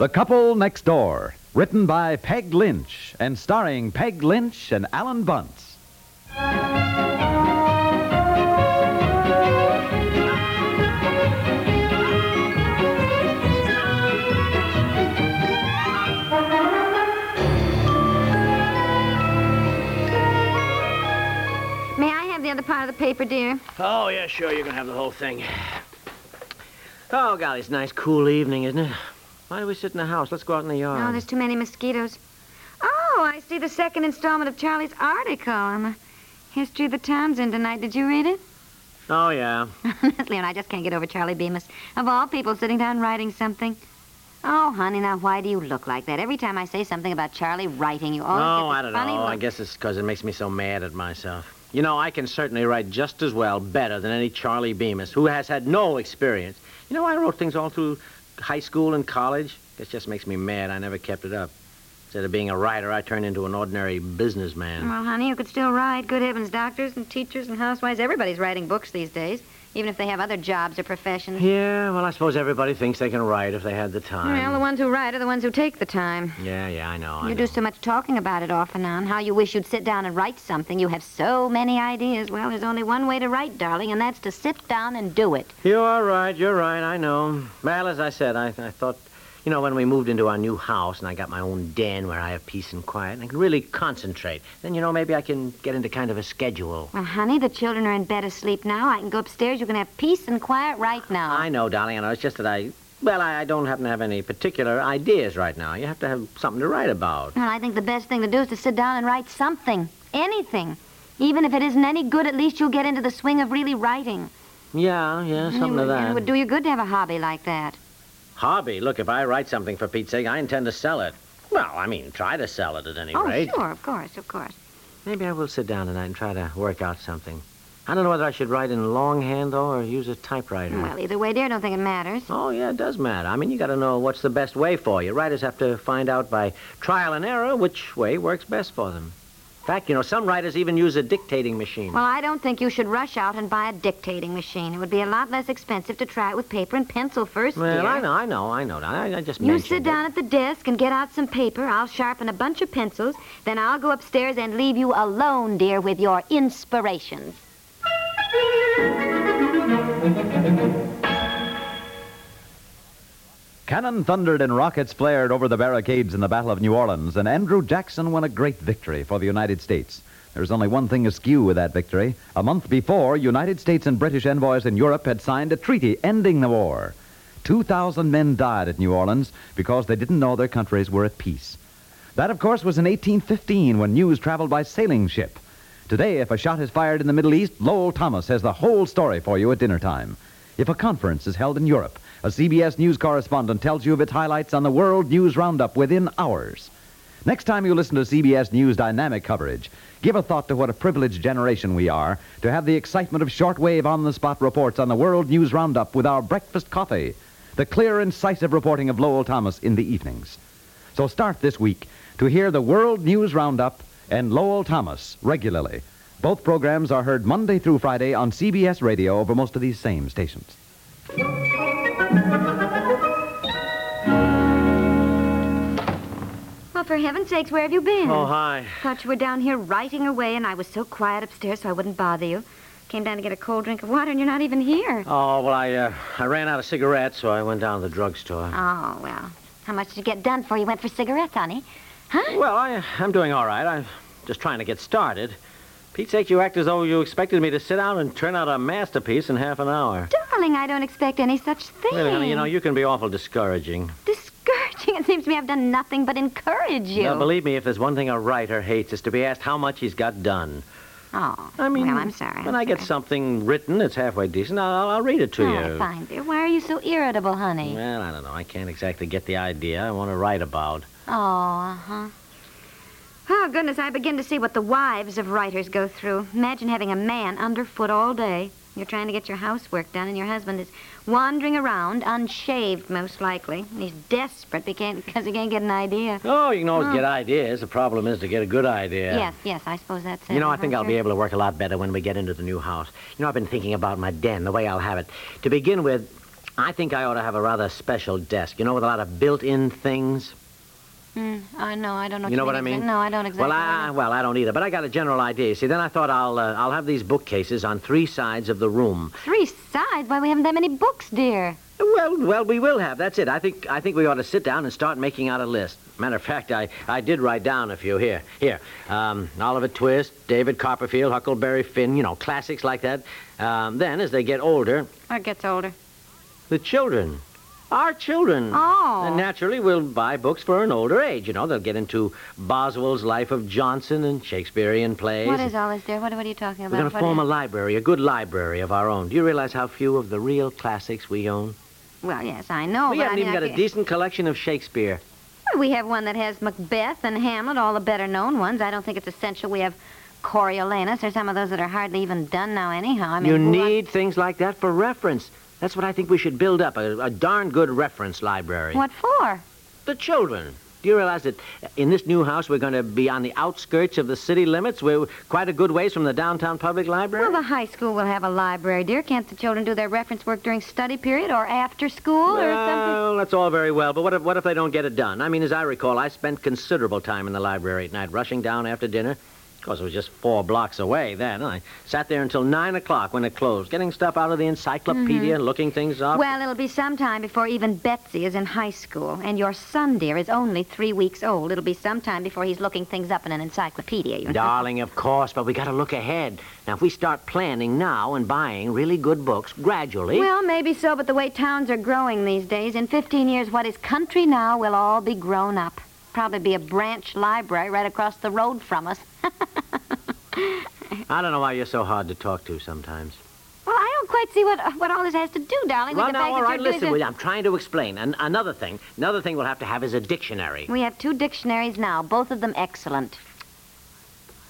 The Couple Next Door, written by Peg Lynch and starring Peg Lynch and Alan Bunce. May I have the other part of the paper, dear? Oh, yeah, sure. You can have the whole thing. Oh, golly, it's a nice, cool evening, isn't it? Why do we sit in the house? Let's go out in the yard. Oh, there's too many mosquitoes. Oh, I see the second installment of Charlie's article on the history of the Townsend tonight. Did you read it? Oh, yeah. Leon, I just can't get over Charlie Bemis. Of all people, sitting down writing something. Oh, honey, now why do you look like that? Every time I say something about Charlie writing, you always Oh, get I don't funny know. I guess it's because it makes me so mad at myself. You know, I can certainly write just as well, better than any Charlie Bemis, who has had no experience. You know, I wrote things all through high school and college. It just makes me mad. I never kept it up. Instead of being a writer, I turned into an ordinary businessman. Well, honey, you could still write. Good heavens, doctors and teachers and housewives, everybody's writing books these days, even if they have other jobs or professions. Yeah, well, I suppose everybody thinks they can write if they had the time. Well, the ones who write are the ones who take the time. Yeah, yeah, I know. I You know. do so much talking about it off and on. How you wish you'd sit down and write something. You have so many ideas. Well, there's only one way to write, darling, and that's to sit down and do it. You are right. You're right. I know. Well, as I said, I, I thought, you know, when we moved into our new house and I got my own den where I have peace and quiet and I can really concentrate, then, you know, maybe I can get into kind of a schedule. Well, honey, the children are in bed asleep now. I can go upstairs. You can have peace and quiet right now. I know, darling. I know. It's just that I, well, I, I don't happen to have any particular ideas right now. You have to have something to write about. Well, I think the best thing to do is to sit down and write something. Anything. Even if it isn't any good, at least you'll get into the swing of really writing. Yeah, yeah, something it would, and that. It would do you good to have a hobby like that. Hobby. Look, if I write something for Pete's sake, I intend to sell it. Well, I mean, try to sell it at any rate. oh, rate. sure, of course, of course. Maybe I will sit down tonight and try to work out something. I don't know whether I should write in longhand, though, or use a typewriter. Well, either way, dear, I don't think it matters. Oh, yeah, it does matter. I mean, you got to know what's the best way for you. Writers have to find out by trial and error which way works best for them. In fact, you know, some writers even use a dictating machine. Well, I don't think you should rush out and buy a dictating machine. It would be a lot less expensive to try it with paper and pencil first, Well, dear. I know, I know, I know. I, I just You mentioned sit it. down at the desk and get out some paper. I'll sharpen a bunch of pencils. Then I'll go upstairs and leave you alone, dear, with your inspirations. Cannon thundered and rockets flared over the barricades in the Battle of New Orleans, and Andrew Jackson won a great victory for the United States. There's only one thing askew with that victory. A month before, United States and British envoys in Europe had signed a treaty ending the war. 2,000 men died at New Orleans because they didn't know their countries were at peace. That, of course, was in 1815 when news traveled by sailing ship. Today, if a shot is fired in the Middle East, Lowell Thomas has the whole story for you at dinner time. If a conference is held in Europe, a CBS News correspondent tells you of its highlights on the World News Roundup within hours. Next time you listen to CBS News dynamic coverage, give a thought to what a privileged generation we are to have the excitement of shortwave on-the-spot reports on the World News Roundup with our breakfast coffee, the clear, incisive reporting of Lowell Thomas in the evenings. So start this week to hear the World News Roundup and Lowell Thomas regularly. Both programs are heard Monday through Friday on CBS Radio over most of these same stations. Well, for heaven's sakes, where have you been? Oh, hi. Thought you were down here writing away, and I was so quiet upstairs so I wouldn't bother you. Came down to get a cold drink of water, and you're not even here. Oh, well, I, uh, I ran out of cigarettes, so I went down to the drugstore. Oh, well. How much did you get done before you went for cigarettes, honey? Huh? Well, I, I'm doing all right. I'm just trying to get started. Pete's sake, you act as though you expected me to sit down and turn out a masterpiece in half an hour. Darling, I don't expect any such thing. Honey, you know, you can be awful discouraging. Discouraging. It seems to me I've done nothing but encourage you. Now, believe me, if there's one thing a writer hates, it's to be asked how much he's got done. Oh, I mean, well, I'm sorry. when I'm I get sorry. something written that's halfway decent, I'll, I'll read it to All you. fine, dear. Why are you so irritable, honey? Well, I don't know. I can't exactly get the idea I want to write about. Oh, uh-huh. Oh, goodness, I begin to see what the wives of writers go through. Imagine having a man underfoot all day. You're trying to get your housework done, and your husband is wandering around, unshaved, most likely. And he's desperate because he can't get an idea. Oh, you can always Oh. get ideas. The problem is to get a good idea. Yes, yes, I suppose that's it. You know, I think I'll be able to work a lot better when we get into the new house. You know, I've been thinking about my den, the way I'll have it. To begin with, I think I ought to have a rather special desk, you know, with a lot of built-in things. Mm, I know. I don't know. You know what I mean? No, I don't exactly. Well, I, well, I don't either, but I got a general idea. See, then I thought I'll uh, I'll have these bookcases on three sides of the room. Three sides? Why, we haven't that many books, dear. Well, well, we will have. That's it. I think I think we ought to sit down and start making out a list. Matter of fact, I, I did write down a few here. Here, um, Oliver Twist, David Copperfield, Huckleberry Finn. You know, classics like that. Um, then, as they get older, Or gets older. the children, our children. Oh. And naturally, we'll buy books for an older age. You know, they'll get into Boswell's Life of Johnson and Shakespearean plays. What is all this, dear? What, what are you talking about? We're going to form a library, a good library of our own. Do you realize how few of the real classics we own? Well, yes, I know. we but haven't I mean, even I got a decent collection of Shakespeare. Well, We have one that has Macbeth and Hamlet, all the better known ones. I don't think it's essential we have Coriolanus or some of those that are hardly even done now, anyhow. I mean, you need things like that for reference. That's what I think we should build up a, a darn good reference library. What for? The children. Do you realize that in this new house we're going to be on the outskirts of the city limits? We're quite a good ways from the downtown public library. Well, the high school will have a library, dear. Can't the children do their reference work during study period or after school or something? Well, that's all very well, but what if, what if they don't get it done? I mean, as I recall, I spent considerable time in the library at night, rushing down after dinner. Of course, it was just four blocks away then. I sat there until 9 o'clock when it closed, getting stuff out of the encyclopedia and looking things up. Mm-hmm. Well, it'll be some time before even Betsy is in high school. And your son, dear, is only three weeks old. It'll be some time before he's looking things up in an encyclopedia, you know. Darling, of course, but we got to look ahead. Now, if we start planning now and buying really good books gradually. Well, maybe so, but the way towns are growing these days, in 15 years, what is country now will all be grown up. Probably be a branch library right across the road from us. I don't know why you're so hard to talk to sometimes. Well, I don't quite see what what all this has to do, darling, Well, with the now, fact all that right, you're listen, William, I'm trying to explain. And another thing, another thing we'll have to have is a dictionary. We have two dictionaries now, both of them excellent.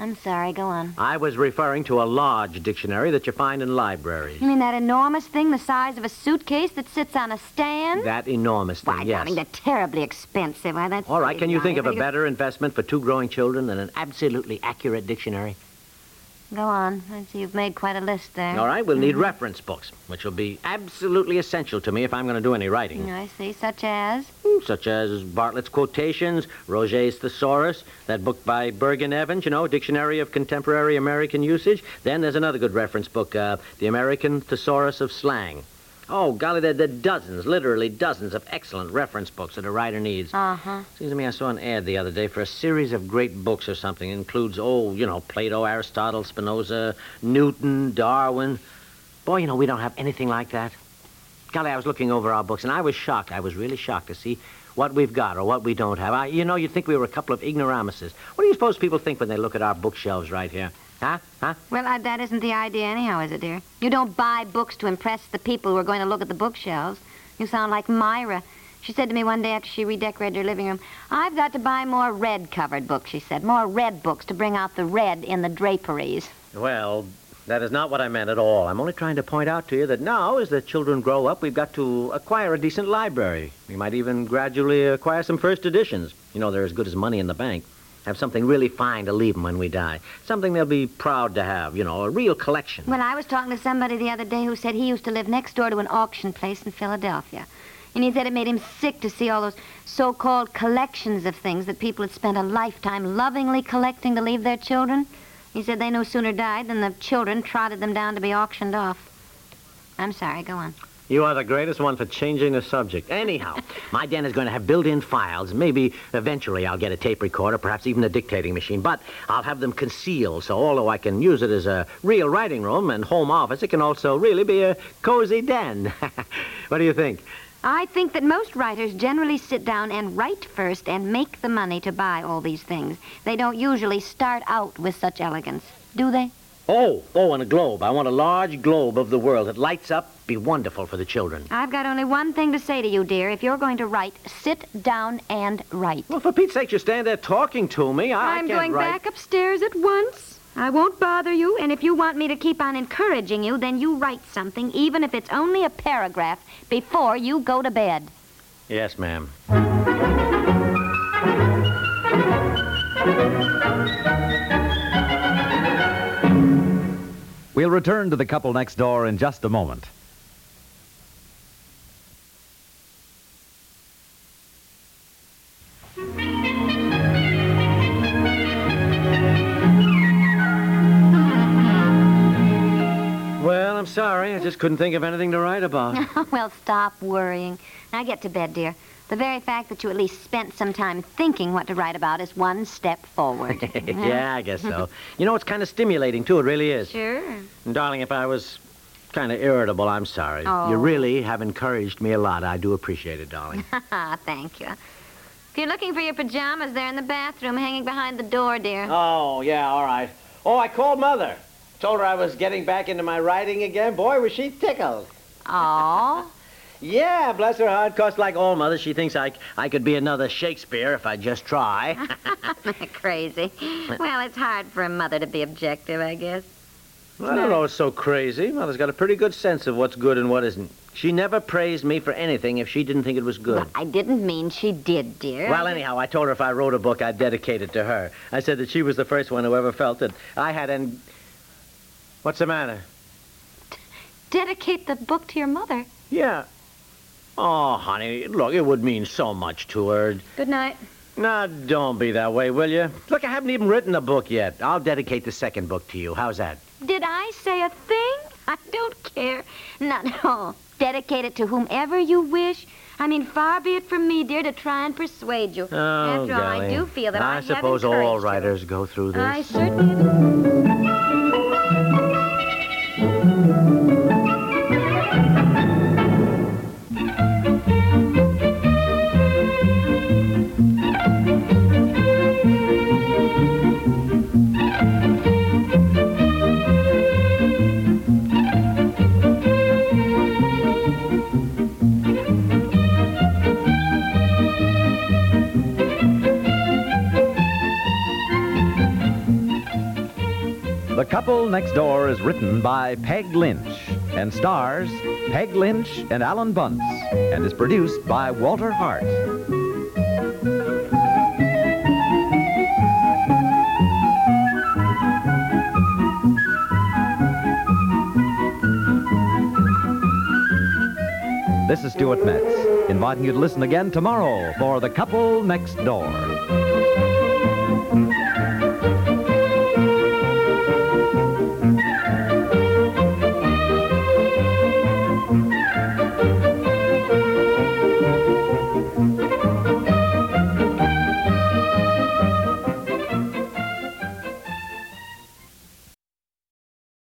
I'm sorry, go on. I was referring to a large dictionary that you find in libraries. You mean that enormous thing the size of a suitcase that sits on a stand? That enormous thing, Why, yes. darling, they're terribly expensive. Why, that's All right, pretty can you think of a better investment for two growing children than an absolutely accurate dictionary? Go on. I see you've made quite a list there. All right, we'll Mm-hmm. need reference books, which will be absolutely essential to me if I'm going to do any writing. I see, such as? Such as Bartlett's Quotations, Roget's Thesaurus, that book by Bergen Evans, you know, Dictionary of Contemporary American Usage. Then there's another good reference book, uh, The American Thesaurus of Slang. Oh, golly, there, there are dozens, literally dozens of excellent reference books that a writer needs. Uh-huh. Seems to me I saw an ad the other day for a series of great books or something. It includes, oh, you know, Plato, Aristotle, Spinoza, Newton, Darwin. Boy, you know, we don't have anything like that. Golly, I was looking over our books, and I was shocked. I was really shocked to see what we've got or what we don't have. I, you know, you'd think we were a couple of ignoramuses. What do you suppose people think when they look at our bookshelves right here? Huh? Huh? Well, uh, that isn't the idea anyhow, is it, dear? You don't buy books to impress the people who are going to look at the bookshelves. You sound like Myra. She said to me one day after she redecorated her living room, I've got to buy more red-covered books, she said. More red books to bring out the red in the draperies. Well, that is not what I meant at all. I'm only trying to point out to you that now, as the children grow up, we've got to acquire a decent library. We might even gradually acquire some first editions. You know, they're as good as money in the bank. Have something really fine to leave them when we die. Something they'll be proud to have, you know, a real collection. Well, I was talking to somebody the other day who said he used to live next door to an auction place in Philadelphia. And he said it made him sick to see all those so-called collections of things that people had spent a lifetime lovingly collecting to leave their children. He said they no sooner died than the children trotted them down to be auctioned off. I'm sorry, go on. You are the greatest one for changing the subject. Anyhow, my den is going to have built-in files. Maybe eventually I'll get a tape recorder, perhaps even a dictating machine. But I'll have them concealed, so although I can use it as a real writing room and home office, it can also really be a cozy den. what do you think? I think that most writers generally sit down and write first and make the money to buy all these things. They don't usually start out with such elegance, do they? Oh, oh, and a globe. I want a large globe of the world that lights up. Be wonderful for the children. I've got only one thing to say to you, dear. If you're going to write, sit down and write. Well, for Pete's sake, you stand there talking to me. I, I I'm can't going write. back upstairs at once. I won't bother you, and if you want me to keep on encouraging you, then you write something, even if it's only a paragraph, before you go to bed. Yes, ma'am. We'll return to the couple next door in just a moment. Well, I'm sorry. I just couldn't think of anything to write about. well, stop worrying. Now get to bed, dear. The very fact that you at least spent some time thinking what to write about is one step forward. yeah, I guess so. You know, it's kind of stimulating, too. It really is. Sure. And darling, if I was kind of irritable, I'm sorry. Oh. You really have encouraged me a lot. I do appreciate it, darling. Thank you. If you're looking for your pajamas, they're in the bathroom hanging behind the door, dear. oh, yeah, all right. Oh, I called Mother. Told her I was getting back into my writing again. Boy, was she tickled. Oh. Yeah, bless her heart. Course, like all mothers, she thinks I, I could be another Shakespeare if I just try. Crazy. Well, it's hard for a mother to be objective, I guess. I don't know it's so crazy. Mother's got a pretty good sense of what's good and what isn't. She never praised me for anything if she didn't think it was good. I didn't mean she did, dear. Well, anyhow, I told her if I wrote a book, I'd dedicate it to her. I said that she was the first one who ever felt that I had an... What's the matter? Dedicate the book to your mother. Yeah. Oh, honey, look, it would mean so much to her. Good night. Now, don't be that way, will you? Look, I haven't even written a book yet. I'll dedicate the second book to you. How's that? Did I say a thing? I don't care. Not at all. Dedicate it to whomever you wish. I mean, far be it from me, dear, to try and persuade you. Oh, After all, I do feel that I, I have suppose all encouraged you. writers go through this. I certainly do. The Couple Next Door is written by Peg Lynch and stars Peg Lynch and Alan Bunce and is produced by Walter Hart. This is Stuart Metz, inviting you to listen again tomorrow for The Couple Next Door.